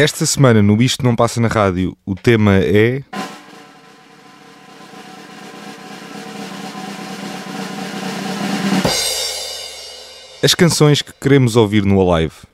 Esta semana no Isto Não Passa na Rádio, o tema é. As canções que queremos ouvir no Alive.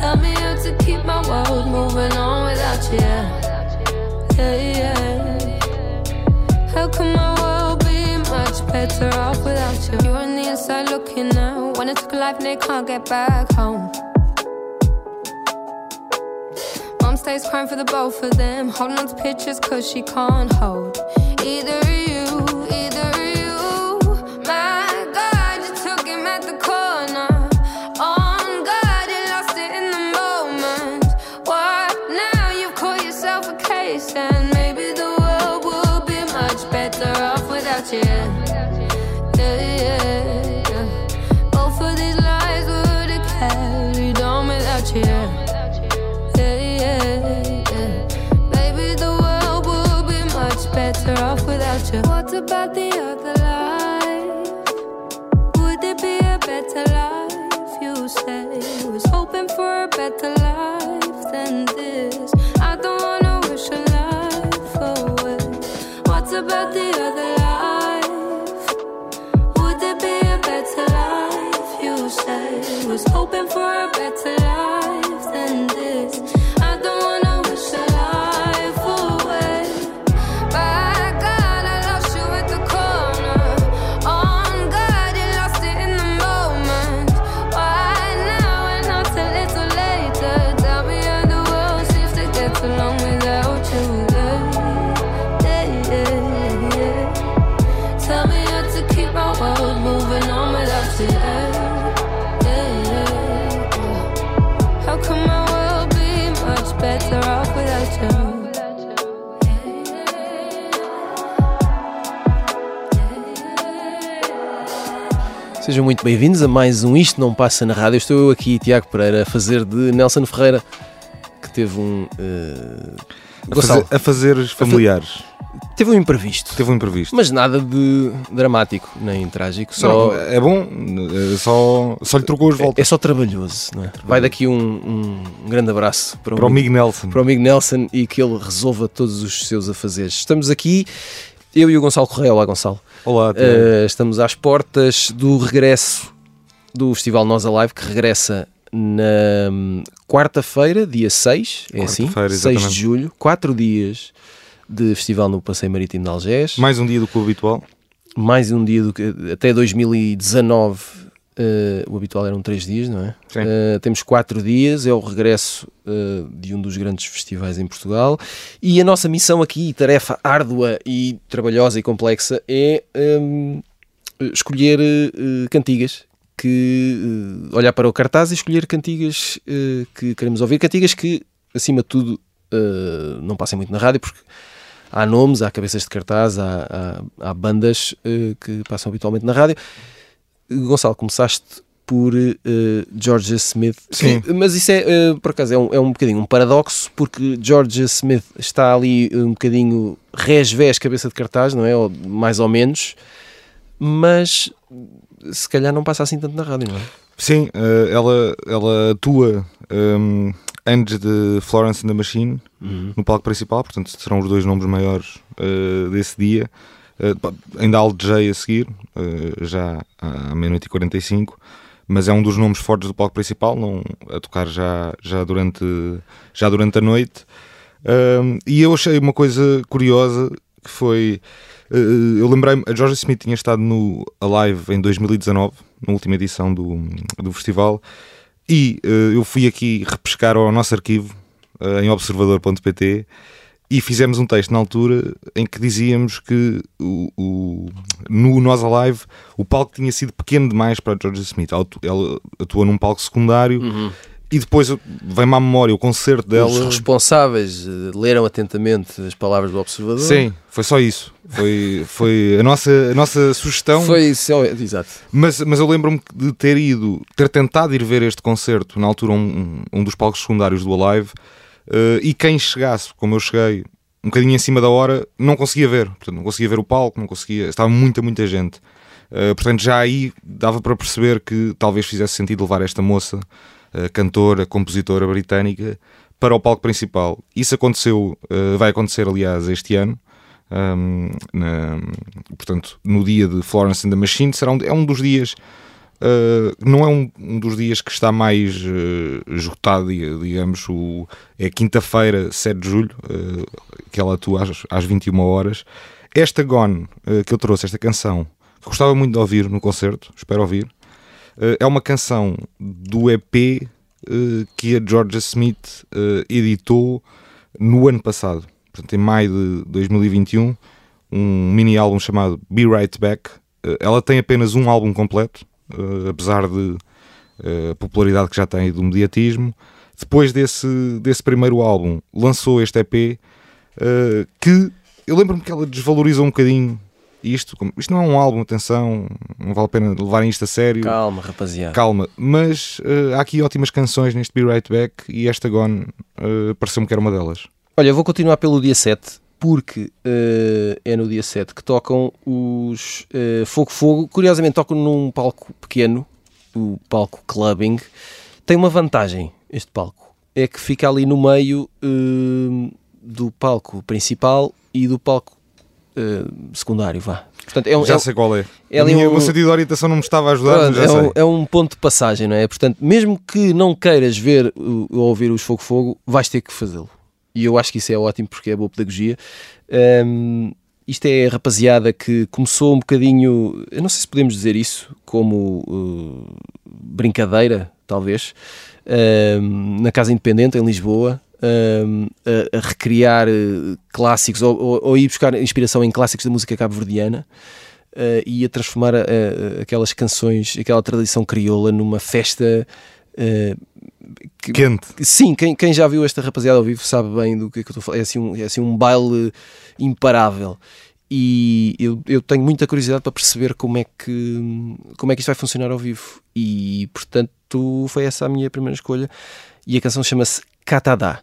Tell me how to keep my world moving on without you. Yeah, yeah. How can my world be much better off without you? You're on the inside looking out. When it took a life and they can't get back home. Mom stays crying for the both of them. Holding on to pictures cause she can't hold. Either better life than this. I don't wanna wish a life away. What about the other life? Would it be a better life? You say was hoping for a better life Sejam muito bem-vindos a mais um Isto Não Passa na Rádio. Estou eu aqui, Tiago Pereira, a fazer de Nelson Ferreira, que teve um. eh, A Gonçalo, fazer, a fazeres familiares. teve um imprevisto. Teve um imprevisto. Mas nada de dramático, nem trágico. Só, Não, é bom, é só, só lhe trocou as é, voltas. é só trabalhoso, não é? Vai daqui um, um- um grande abraço para o, Para o amigo, Mig Nelson. para o amigo Nelson e que ele resolva todos os seus afazeres. Estamos aqui, eu e o Gonçalo Correia. Olá, Gonçalo. Olá. Uh, estamos às portas do regresso do Festival Nós Alive, que regressa na hum, quarta-feira, dia 6, é assim? Quarta-feira, 6 exatamente. de julho, quatro dias de festival no Passeio Marítimo de Algés. Mais um dia do que o habitual. Mais um dia do que até 2019 uh, o habitual eram três dias, não é? Uh, temos quatro dias, é o regresso uh, de um dos grandes festivais em Portugal e a nossa missão aqui, tarefa árdua e trabalhosa e complexa, é um, escolher uh, cantigas que olhar para o cartaz e escolher cantigas que queremos ouvir, cantigas que acima de tudo não passem muito na rádio porque há nomes, há cabeças de cartaz, há, há- há bandas que passam habitualmente na rádio. Gonçalo, começaste por eh, Georgia Smith. Sim. Que- mas isso é, eh, por acaso, é um, é um bocadinho um paradoxo, porque Georgia Smith está ali um bocadinho resvés cabeça de cartaz, não é? Ou mais ou menos, mas se calhar não passa assim tanto na rádio, não é? Sim, eh, ela, ela atua ehm, antes de Florence and the Machine no palco principal, portanto serão os dois nomes maiores eh, desse dia. Eh, ainda J a seguir, eh, já à meia-noite e 45, mas é um dos nomes fortes do palco principal, não, a tocar já, já, durante, já durante a noite. E eu achei uma coisa curiosa que foi. eh, eu lembrei-me, a Georgia Smith tinha estado no Alive em 2019, na última edição do, do festival, e eu fui aqui repescar ao nosso arquivo em observador.pt e fizemos um texto na altura em que dizíamos que o, o, no Nós Alive o palco tinha sido pequeno demais para George Smith. Ela atuou num palco secundário Uhum. e depois vem-me à memória o concerto dela. Os responsáveis eh, leram atentamente as palavras do observador. Sim, foi só isso. Foi, foi a, nossa, a nossa sugestão. Foi só, exato. Mas, mas eu lembro-me de ter ido, ter tentado ir ver este concerto, na altura um, um dos palcos secundários do Alive, e quem chegasse, como eu cheguei, um bocadinho em cima da hora, não conseguia ver. Portanto, não conseguia ver o palco, não conseguia. Estava muita, muita gente. Uh, portanto, já aí dava para perceber que talvez fizesse sentido levar esta moça, uh, cantora, compositora britânica, para o palco principal. Isso aconteceu, vai acontecer, aliás, este ano. Um, na, portanto, no dia de Florence and the Machine, será um, é um dos dias. Uh, não é um, um, dos dias que está mais uh, esgotado, digamos. O, é quinta-feira, 7 de julho, uh, que ela atua às, às 21 horas. Esta Gone que eu trouxe, esta canção, que gostava muito de ouvir no concerto, espero ouvir, é uma canção do EP que a Georgia Smith editou no ano passado portanto, em maio de 2021, um mini álbum chamado Be Right Back. Eh, ela tem apenas um álbum completo, uh, apesar de uh, a popularidade que já tem do mediatismo. Depois desse, desse primeiro álbum, lançou este EP uh, que eu lembro-me que ela desvalorizou um bocadinho isto. Isto não é um álbum, atenção, não vale a pena levarem isto a sério. Calma, rapaziada. Calma, mas há aqui ótimas canções neste Be Right Back e esta Gone pareceu-me que era uma delas. Olha, eu vou continuar pelo dia 7, porque uh, é no dia 7 que tocam os uh, Fogo Fogo. Curiosamente, tocam num palco pequeno, o palco Clubbing. Tem uma vantagem, este palco, é que fica ali no meio uh, do palco principal e do palco secundário, vá. Portanto, é um, Já é, sei qual é. é minha, um, o sentido de orientação não me estava a ajudar, é um, é, um, ponto de passagem, não é? Portanto, mesmo que não queiras ver ou ouvir os Fogo Fogo, vais ter que fazê-lo e eu acho que isso é ótimo porque é boa pedagogia. Um, isto é rapaziada que começou um bocadinho, eu não sei se podemos dizer isso, como uh, brincadeira, talvez, um, na Casa Independente, em Lisboa, um, a, a, recriar uh, clássicos ou, ou, ou, ir buscar inspiração em clássicos da música cabo-verdiana. Uh, e a transformar a, a, aquelas canções, aquela tradição crioula numa festa uh, que, Quente. Sim, quem, quem já viu esta rapaziada ao vivo sabe bem do que, é que eu estou a falar. É assim, um, é assim um baile imparável. E eu, eu tenho muita curiosidade para perceber como é, que, como é que isto vai funcionar ao vivo. E portanto foi essa a minha primeira escolha. E a canção chama-se Katadá.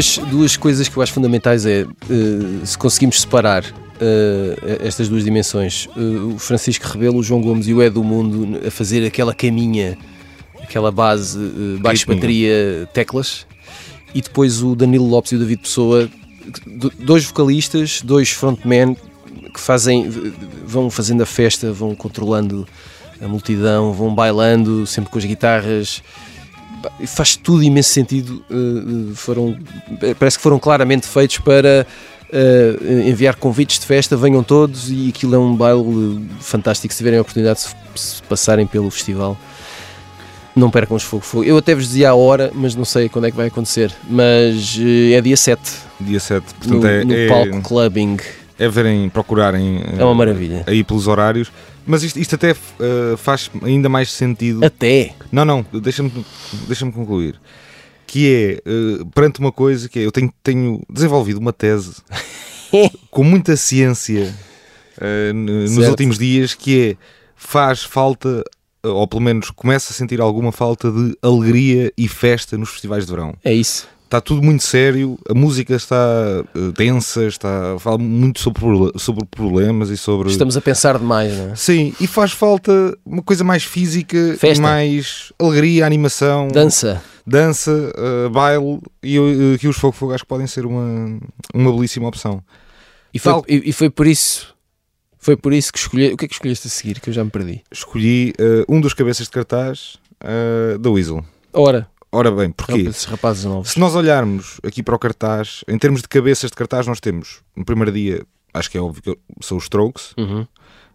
Duas, duas coisas que eu acho fundamentais é uh, se conseguimos separar uh, estas duas dimensões, uh, o Francisco Rebelo, o João Gomes e o Edu Mundo a fazer aquela caminha, aquela base, baixo bateria, teclas, e depois o Danilo Lopes e o David Pessoa, dois vocalistas, dois frontmen que fazem, vão fazendo a festa, vão controlando a multidão, vão bailando sempre com as guitarras faz tudo imenso sentido. Uh, foram, parece que foram claramente feitos para enviar convites de festa, venham todos e aquilo é um baile fantástico. Se tiverem a oportunidade de se passarem pelo festival, não percam os fogo, fogo. Eu até vos dizia a hora, mas não sei quando é que vai acontecer. Mas é dia 7. Dia 7, portanto no, é, no é, palco clubbing. É verem, procurarem. É uma maravilha. Aí pelos horários. Mas isto, isto até uh, faz ainda mais sentido. Até? Não, não, deixa-me deixa concluir. Que é, uh, perante uma coisa que é, eu tenho, tenho desenvolvido uma tese com muita ciência uh, nos últimos dias, que é, faz falta, ou pelo menos começa a sentir alguma falta de alegria e festa nos festivais de verão. É isso está tudo muito sério, a música está uh, densa, está, fala muito sobre, sobre problemas e sobre. Estamos a pensar demais, não é? Sim, e faz falta uma coisa mais física, Festa. mais alegria, animação, dança, dança, uh, baile e uh, que os Fogo Fogo acho que podem ser uma, uma belíssima opção. E foi, Tal... e, e foi por isso. Foi por isso que escolhi. O que é que escolheste a seguir? Que eu já me perdi. Escolhi uh, um dos cabeças de cartaz da Weasel. Ora. Ora bem, porquê? Se nós olharmos aqui para o cartaz, em termos de cabeças de cartaz, nós temos no primeiro dia, acho que é óbvio que são os Strokes. Uhum.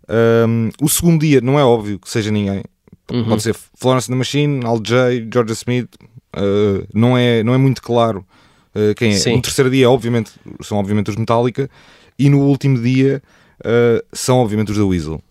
Um, o segundo dia não é óbvio que seja ninguém. Uhum. Pode ser Florence the Machine, Al J, Georgia Smith. Uh, não, é, não é muito claro uh, quem é. Sim. No terceiro dia, obviamente, são obviamente os Metallica. E no último dia uh, são obviamente os da Weasel.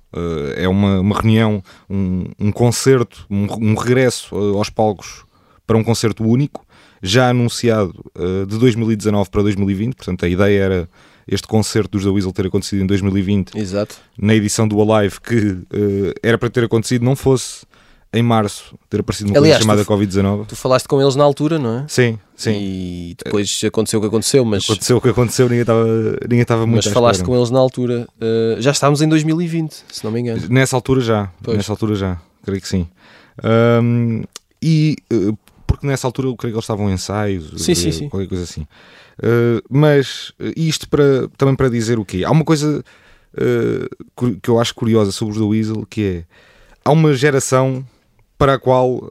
é uma, uma reunião, um, um concerto, um, um regresso aos palcos para um concerto único, já anunciado uh, de 2019 para 2020. Portanto, a ideia era este concerto dos The Weasel ter acontecido em 2020, Exato. na edição do Alive, que uh, era para ter acontecido, não fosse em março, ter aparecido uma Aliás, coisa chamada Covid-19. Tu falaste com eles na altura, não é? Sim, sim. E depois aconteceu o que aconteceu, mas. Aconteceu o que aconteceu, ninguém estava ninguém estava muito Mas falaste com eles na altura. Uh, já estávamos em 2020, se não me engano. Nessa altura já, pois. nessa altura já, creio que sim. Um, e uh, porque nessa altura eu creio que eles estavam em ensaios, sim, uh, sim, sim. qualquer coisa assim. Uh, mas isto para, também para dizer o quê? Há uma coisa uh, que eu acho curiosa sobre os The Weasel, que é há uma geração para a qual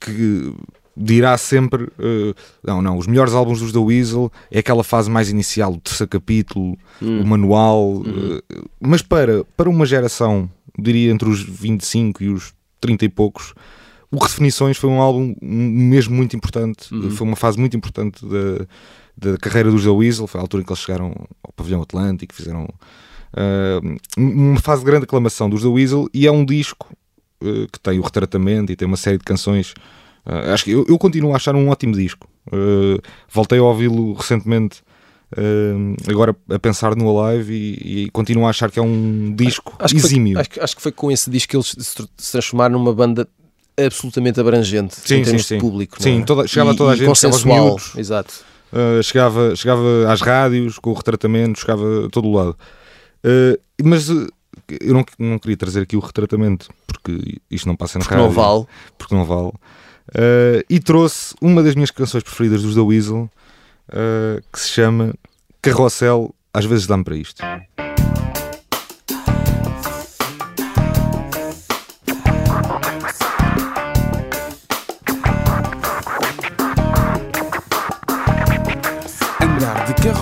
que dirá sempre uh, não, não, os melhores álbuns dos The Weasel é aquela fase mais inicial, o terceiro capítulo, hum. o manual, uh, mas para, para uma geração, diria entre os 25 e os 30 e poucos, o Redefinições foi um álbum mesmo muito importante, uhum. foi uma fase muito importante da, da carreira dos The Weasel, foi a altura em que eles chegaram ao Pavilhão Atlântico, fizeram uh, uma fase de grande aclamação dos The Weasel e é um disco uh, que tem o retratamento e tem uma série de canções. Uh, acho que eu, eu, continuo a achar um ótimo disco. voltei a ouvi-lo recentemente. Uh, agora a pensar no Alive e, e, continuo a achar que é um disco acho exímio. Que foi, acho, acho, que foi com esse disco que eles se transformaram numa banda absolutamente abrangente sim, em termos sim, de público. Sim, é? toda, chegava e, toda a gente, consensual, miúdos, exato. Uh, chegava, chegava às rádios com o retratamento, chegava a todo o lado. Uh, mas uh, eu não, não queria trazer aqui o retratamento porque isto não passa na porque rádio. não vale. Porque não vale. e trouxe uma das minhas canções preferidas dos The Weasel que se chama Carrossel. Às vezes dá-me para isto.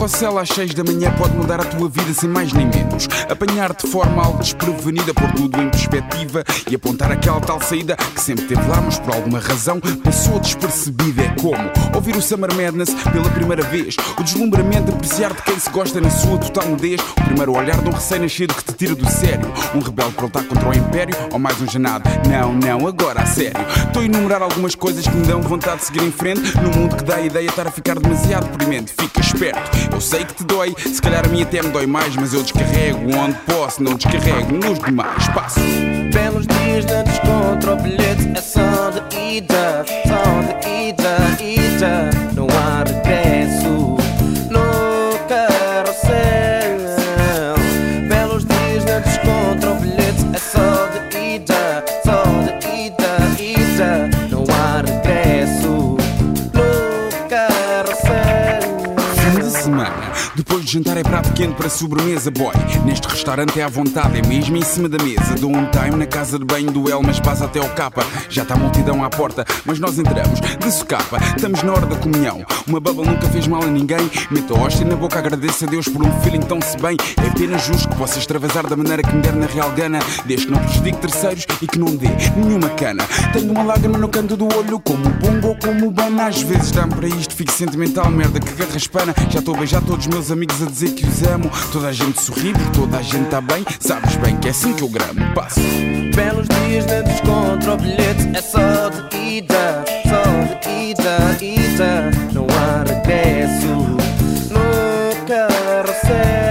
Carrossel às 6 da manhã pode mudar a tua vida sem mais nem menos. Apanhar-te de forma algo desprevenida, pôr tudo em perspectiva e apontar aquela tal saída que sempre teve lá, mas por alguma razão passou despercebida. É como ouvir o Summer Madness pela primeira vez, o deslumbramento de apreciar de quem se gosta na sua total nudez, o primeiro olhar de um recém-nascido que te tira do sério, um rebelde para lutar contra o império ou mais um janado. Não, não, agora a sério. Estou a enumerar algumas coisas que me dão vontade de seguir em frente num mundo que dá a ideia de estar a ficar demasiado deprimente. Fica esperto. Eu sei que te dói, se calhar a mim até me dói mais, mas eu descarrego onde posso, não descarrego nos demais. Passo. Belos dias de desconto, o bilhete é só de ida, só de ida, ida. Não de jantar é prato quente para sobremesa, boy. Neste restaurante é à vontade, é mesmo em cima da mesa. Dou um time na casa de banho do Elmas, passa até ao capa. Já está a multidão à porta, mas nós entramos de socapa. Estamos na hora da comunhão. Uma bubble nunca fez mal a ninguém. Meto a hóstia na boca, agradeço a Deus por um feeling tão se bem. É apenas justo que possa extravasar da maneira que me der na real gana. Desde que não prejudique terceiros e que não dê nenhuma cana. Tenho uma lágrima no canto do olho, como bongo ou como o bana. Às vezes dá-me para isto, fico sentimental, merda que garraspana. Já estou a beijar todos os meus amigos a dizer que os amo. Toda a gente sorri, toda a gente está bem. Sabes bem que é assim que eu gramo. Passo. Belos dias de desconto, o bilhete é só de ida, só de ida, ida. Não há regresso no carrossel.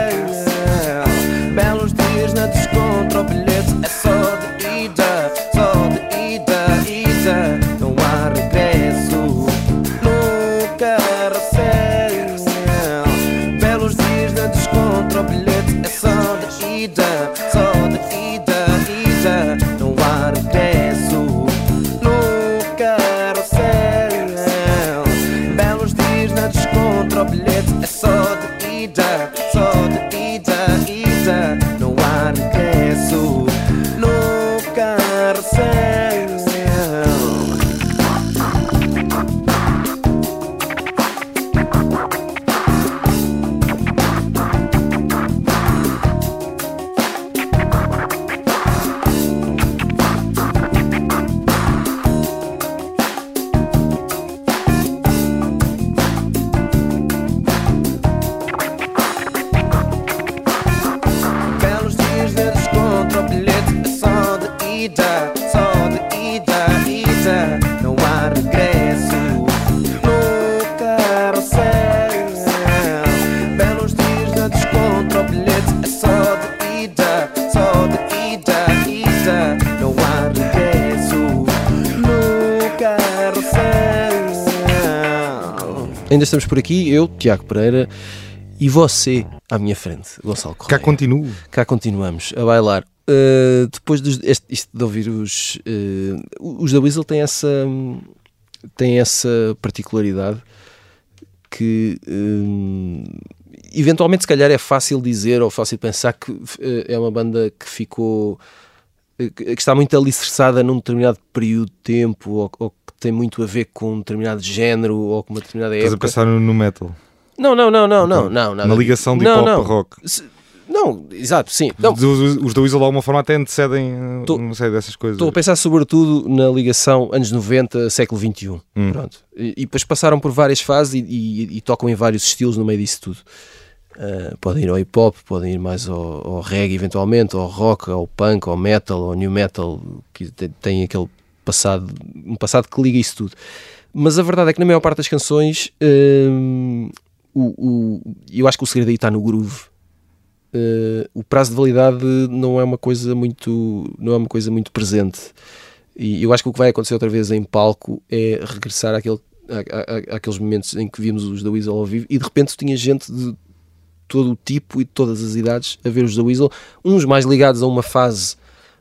Estamos por aqui, eu, Tiago Pereira, e você à minha frente, Gonçalo Correia. Cá continuo. Cá continuamos a bailar. Uh, depois dos, este, isto de ouvir os. uh, os da Weasel têm essa, têm essa particularidade que. eventualmente, se calhar, é fácil dizer ou fácil pensar que uh, é uma banda que ficou. Que está muito alicerçada num determinado período de tempo ou, ou que tem muito a ver com um determinado género ou com uma determinada Estás a época. pensar no, metal. Não, não, não, não, não, não. nada Na ligação de hip hop não. rock. Se- Não, exato, sim. Não, Os, os, os da Weasel de alguma forma até antecedem Tô- não sei dessas coisas. Estou a pensar sobretudo na ligação anos 90, século XXI. Hum. Pronto. E, e depois passaram por várias fases e, e- e tocam em vários estilos no meio disso tudo. Ah, podem ir ao hip hop, podem ir mais ao, ao reggae eventualmente, ao rock, ao punk, ao metal, ao new metal, que tem, aquele passado, um passado que liga isso tudo. Mas a verdade é que na maior parte das canções hum, o, o- eu acho que o segredo aí está no groove. Uh, o prazo de validade não é uma coisa muito não é uma coisa muito presente e eu acho que o que vai acontecer outra vez em palco é regressar àquele, à- à- àqueles momentos em que vimos os da Weasel ao vivo e de repente tinha gente de todo o tipo e de todas as idades a ver os da Weasel, uns mais ligados a uma fase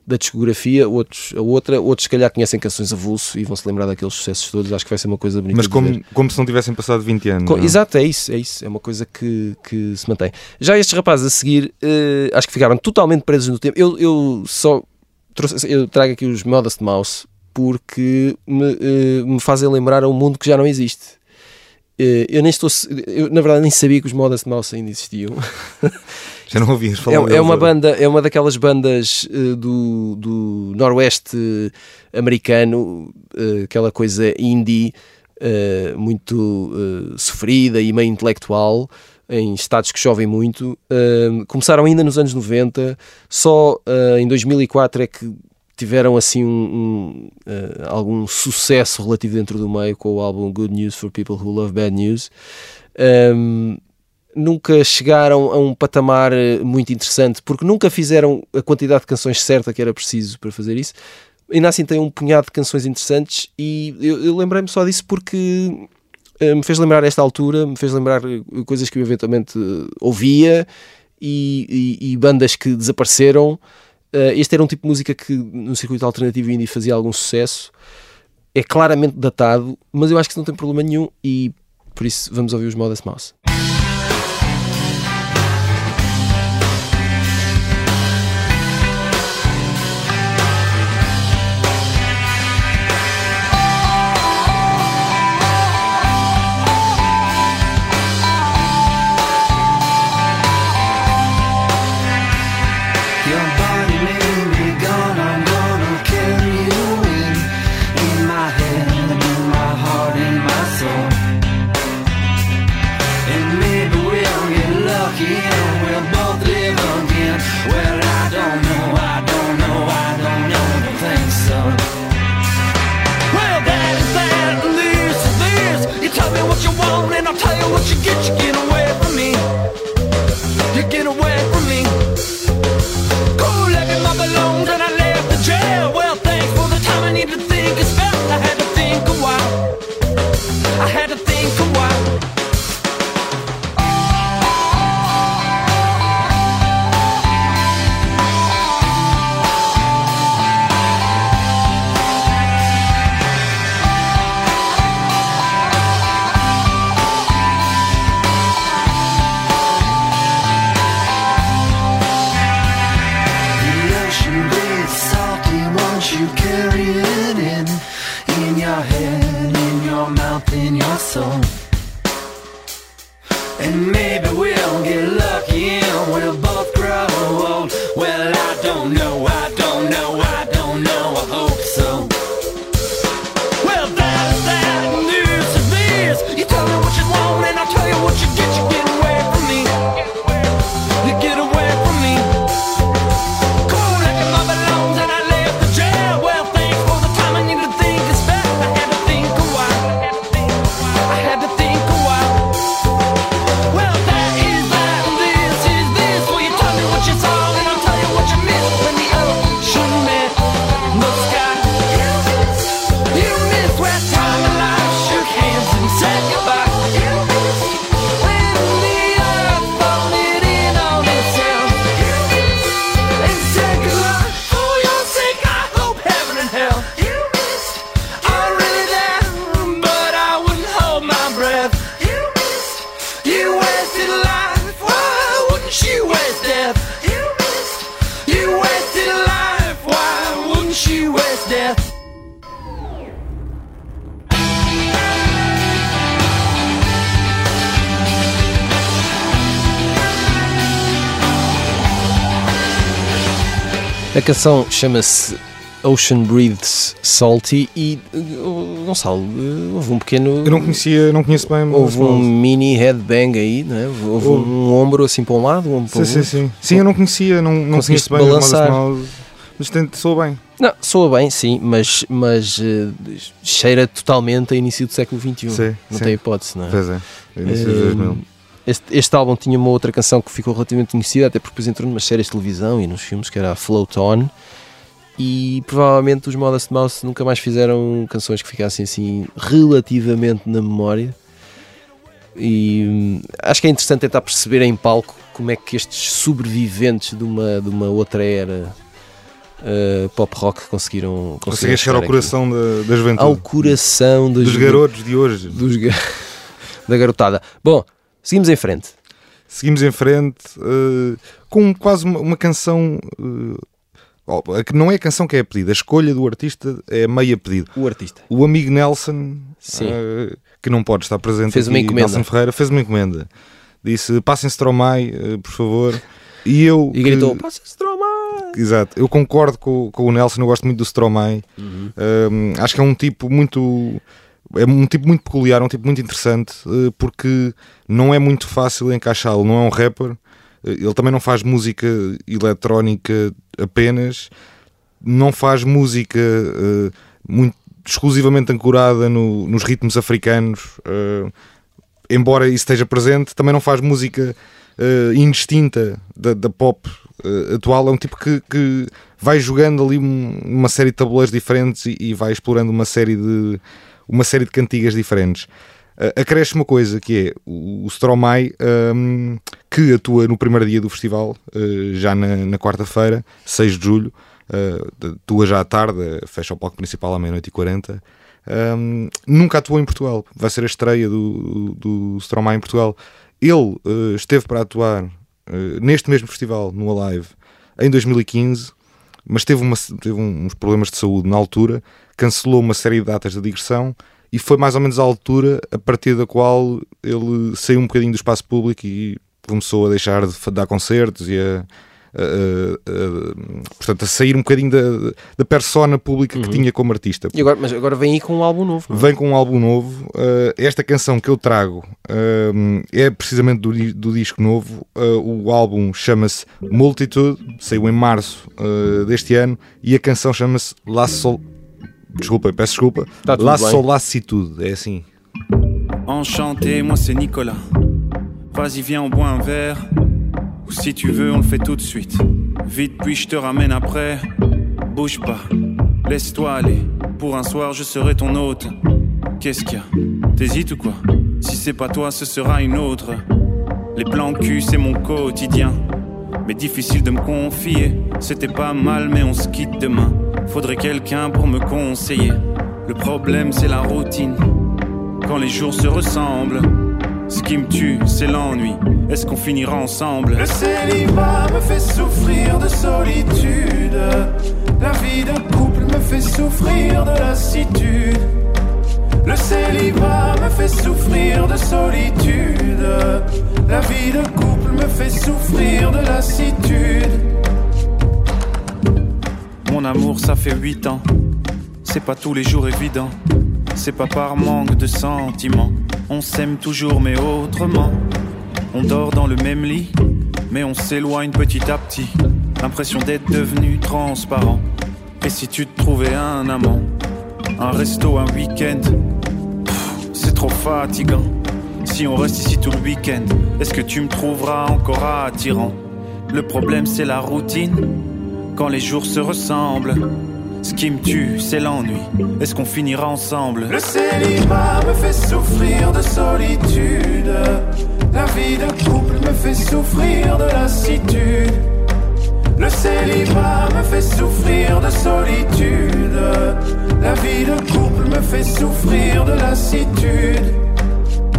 da discografia, outros a outra, outros se calhar conhecem canções avulso e vão se lembrar daqueles sucessos todos, acho que vai ser uma coisa bonita Mas como, como se não tivessem passado 20 anos. Co- não é? Exato, é isso, é isso. É uma coisa que, que se mantém. Já estes rapazes a seguir, eh, acho que ficaram totalmente presos no tempo. Eu, eu só trouxe, eu trago aqui os Modest Mouse porque me, eh, me fazem lembrar a um mundo que já não existe. Eh, eu nem estou, eu, na verdade nem sabia que os Modest Mouse ainda existiam. Já não ouvias falar É, é uma banda, é uma daquelas bandas eh, do, do noroeste americano, eh, aquela coisa indie, muito sofrida e meio intelectual, em estados que chovem muito. Começaram ainda nos anos 90, só em 2004 é que tiveram assim um, um, eh, algum sucesso relativo dentro do meio com o álbum Good News for People Who Love Bad News. Um, nunca chegaram a um patamar eh, muito interessante porque nunca fizeram a quantidade de canções certa que era preciso para fazer isso. Ainda assim tem um punhado de canções interessantes e eu, eu lembrei-me só disso porque eh, me fez lembrar esta altura, me fez lembrar coisas que eu eventualmente ouvia e, e- e bandas que desapareceram. Eh, este era um tipo de música que no circuito alternativo indie fazia algum sucesso. É claramente datado, mas eu acho que não tem problema nenhum e por isso vamos ouvir os Modest Mouse. Canção chama-se Ocean Breathes Salty e, uh, Gonçalo, uh, houve um pequeno. Eu não conhecia, não conheço bem Houve mas- um mini headbang aí, não é? Houve um ombro assim para um lado, um ombro para o Sim, sim, outro. sim. Sim, eu não conhecia, não, não conheço bem balançar. mas soa bem. Não, soa bem, sim, mas, mas uh, cheira totalmente a início do século XXI. Sim, não sim. tem hipótese, não é? Pois é, início de 2000. Este, este álbum tinha uma outra canção que ficou relativamente conhecida, até porque depois entrou numas séries de televisão e nos filmes, que era a Float On. E provavelmente os Modest Mouse nunca mais fizeram canções que ficassem assim relativamente na memória. E hum, acho que é interessante tentar perceber em palco como é que estes sobreviventes de uma, de uma outra era uh, pop rock conseguiram, Conseguia chegar ao coração da, da juventude. ao coração dos juventude garotos de hoje. dos da garotada. Bom, seguimos em frente. Seguimos em frente eh, com quase uma, uma canção. oh, a que não é a canção que é a pedida, a escolha do artista é meia pedido. O artista. O amigo Nelson, eh, que não pode estar presente Fez uma aqui, encomenda. Nelson Ferreira, fez uma encomenda. Disse: passem Stromae, eh, por favor. E eu. E que- gritou: Passa Stromae! Exato, eu concordo com, com o Nelson, eu gosto muito do Stromae. Uhum. Um, acho que é um tipo muito. É um tipo muito peculiar, um tipo muito interessante, eh, porque não é muito fácil encaixá-lo. Não é um rapper, eh, ele também não faz música eletrónica apenas, não faz música eh, muito exclusivamente ancorada no- nos ritmos africanos, embora isso esteja presente, também não faz música indistinta da, da pop atual. É um tipo que, que vai jogando ali um- uma série de tabuleiros diferentes e, e vai explorando uma série de, uma série de cantigas diferentes. Uh, acresce uma coisa que é o, o Stromae, um, que atua no primeiro dia do festival, uh, já na, na quarta-feira, 6 de julho, uh, atua já à tarde, fecha o palco principal à meia-noite e 40. Um, nunca atuou em Portugal, vai ser a estreia do, do, do Stromae em Portugal. Ele uh, esteve para atuar neste mesmo festival, no Alive, em 2015, mas teve, uma, teve uns problemas de saúde na altura, cancelou uma série de datas de digressão e foi mais ou menos a altura a partir da qual ele saiu um bocadinho do espaço público e começou a deixar de dar concertos e a, a- portanto, a sair um bocadinho da, da persona pública que tinha como artista. E agora, mas agora vem aí com um álbum novo. não é? Vem com um álbum novo. Uh, esta canção que eu trago uh, é precisamente do, do disco novo. Uh, o álbum chama-se Multitude, saiu em março deste ano, e a canção chama-se La Sol. Desculpa, peço desculpa. Tá tudo La bem. Solacitude, é assim. Enchanté, moi c'est Nicolas. Vas-y, viens, on boit un verre. Ou si tu veux, on le fait tout de suite. Vite, puis je te ramène après. Bouge pas, laisse-toi aller. Pour un soir, je serai ton hôte. Qu'est-ce qu'il y a? T'hésites ou quoi? Si c'est pas toi, ce sera une autre. Les plans cul, c'est mon quotidien. Mais difficile de me confier. C'était pas mal, mais on se quitte demain. Faudrait quelqu'un pour me conseiller. Le problème, c'est la routine quand les jours se ressemblent. Ce qui me tue, c'est l'ennui. Est-ce qu'on finira ensemble? Le célibat me fait souffrir de solitude. La vie de couple me fait souffrir de lassitude. Le célibat me fait souffrir de solitude. La vie de couple me fait souffrir de lassitude. Amour, ça fait huit ans. C'est pas tous les jours évident. C'est pas par manque de sentiments. On s'aime toujours mais autrement. On dort dans le même lit, mais on s'éloigne petit à petit. L'impression d'être devenu transparent. Et si tu te trouvais un amant, un resto, un week-end, c'est trop fatigant. Si on reste ici tout le week-end, est-ce que tu me trouveras encore attirant? Le problème c'est la routine, quand les jours se ressemblent. Ce qui me tue, c'est l'ennui. Est-ce qu'on finira ensemble? Le célibat me fait souffrir de solitude. La vie de couple me fait souffrir de lassitude. Le célibat me fait souffrir de solitude. La vie de couple me fait souffrir de lassitude.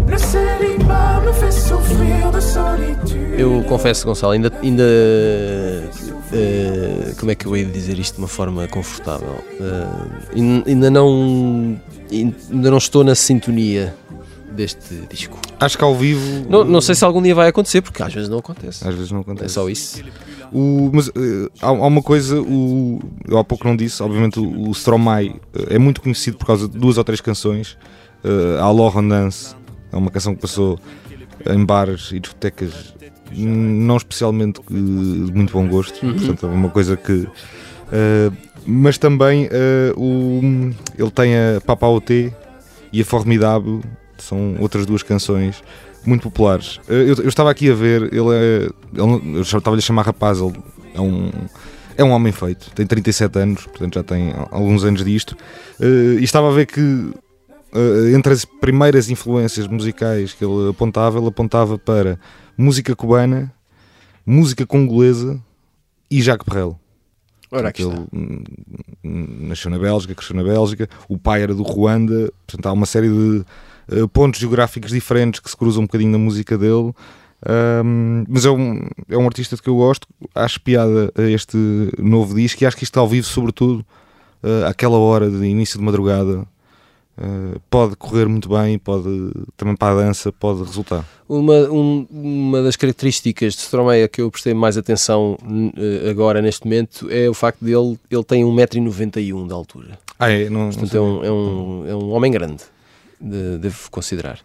Le célibat me fait souffrir de solitude. Eu confesso, Gonçalo, ainda. ainda eh, como é que eu hei de dizer isto de uma forma confortável? Ain- ainda não. Ainda não estou na sintonia deste disco. Acho que ao vivo. Não, não sei se algum dia vai acontecer, porque às vezes não acontece. Às vezes não É acontece. só isso. O, mas eh, há, há uma coisa, o, eu há pouco não disse, obviamente o, o Stromae é muito conhecido por causa de duas ou três canções. Uh, a Laurent Dance é uma canção que passou em bares e discotecas, não especialmente de muito bom gosto, portanto é uma coisa que. eh, mas também eh, o, ele tem a Papa OT e a Formidable, são outras duas canções muito populares. Eh, Eu, eu estava aqui a ver, ele é. Ele, eu estava-lhe a chamar rapaz, ele é um. É um homem feito, tem 37 anos, portanto já tem alguns anos disto, e estava a ver que entre as primeiras influências musicais que ele apontava, ele apontava para música cubana, música congolesa e Jacques Brel. Ora, aqui ele hum, nasceu na Bélgica, cresceu na Bélgica, o pai era do Ruanda, portanto há uma série de eh, pontos geográficos diferentes que se cruzam um bocadinho na música dele. Ahm, mas é um, é um artista de que eu gosto, acho piada a este novo disco e acho que isto ao vivo, sobretudo, eh, àquela hora de início de madrugada, eh, pode correr muito bem, pode também para a dança, pode resultar. Uma, um- uma das características de Stromae que eu prestei mais atenção eh, agora, neste momento, é o facto dele ele tem 1,91m de altura. Ah, é? Não, não Portanto, sei. é um, é um, é um homem grande, de- devo considerar.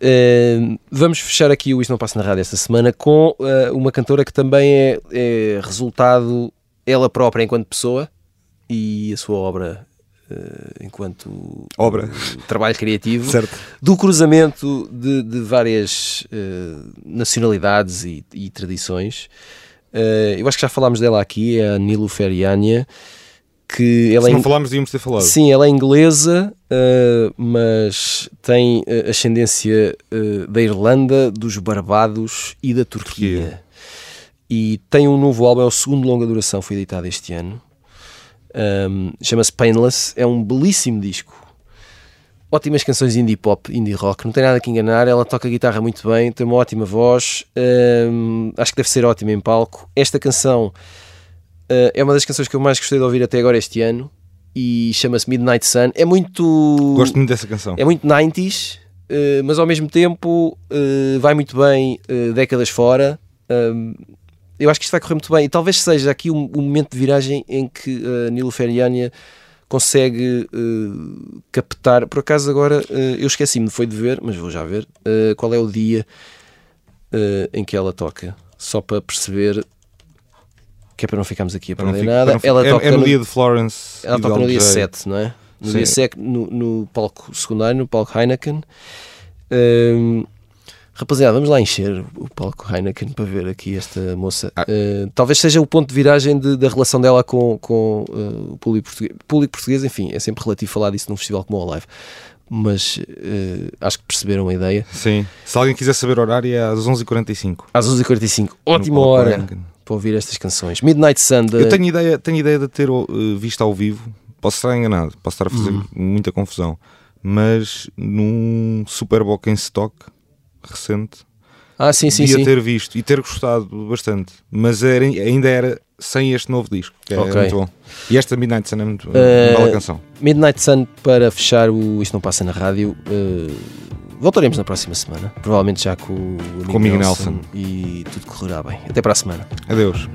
Eh, vamos fechar aqui o Isto Não Passa na Rádio esta semana com uma cantora que também é, é resultado, ela própria enquanto pessoa e a sua obra enquanto Obra. trabalho criativo Certo. do cruzamento de, de várias eh, nacionalidades e, e tradições. Eh, eu acho que já falámos dela aqui, é a Nilo Feriania, que ela Se é não in- falámos, devíamos ter falado. Sim, ela é inglesa, eh, mas tem eh, ascendência eh, da Irlanda, dos Barbados e da Turquia. Turquia. E tem um novo álbum, é o segundo longa duração, foi editado este ano. Um, Chama-se Painless, é um belíssimo disco. Ótimas canções indie pop, indie rock, não tem nada que enganar. Ela toca guitarra muito bem, tem uma ótima voz, um, acho que deve ser ótima em palco. Esta canção uh, é uma das canções que eu mais gostei de ouvir até agora este ano e chama-se Midnight Sun. É muito. Gosto muito dessa canção. É muito 90s, eh, mas ao mesmo tempo eh, vai muito bem décadas fora. Um, eu acho que isto vai correr muito bem e talvez seja aqui um, um momento de viragem em que a uh, Nilo Feriania consegue uh, captar. Por acaso, agora uh, eu esqueci-me, foi de ver, mas vou já ver qual é o dia em que ela toca, só para perceber que é para não ficarmos aqui a perder fico- nada. para não fi- ela é, toca é no, dia de Florence. ela toca no dia LJ. 7, não é? No Sim. dia 7, no, no palco secundário, no palco Heineken. Hum, rapaziada, vamos lá encher o palco Heineken para ver aqui esta moça. Ah. Uh, talvez seja o ponto de viragem de- da relação dela com, com uh, o público português. público português. Enfim, é sempre relativo falar disso num festival como o Live. Mas uh, acho que perceberam a ideia. Sim. Se alguém quiser saber o horário, é às 11h45. Às 11h45, ótima hora Heineken. para ouvir estas canções. Midnight Sun da- Eu tenho ideia, tenho ideia de ter visto ao vivo. Posso estar enganado, posso estar a fazer Uhum. muita confusão. Mas num Super Bowl em stock recente, Ah, sim, sim, sim. ter visto e ter gostado bastante. Mas era- ainda era sem este novo disco, que é muito bom. E esta Midnight Sun é muito Eh, uma bela canção. Midnight Sun para fechar o Isto Não Passa na Rádio. Uh, voltaremos na próxima semana, provavelmente já com o amigo Com Nelson, Nelson. e tudo correrá bem. Até para a semana. Adeus.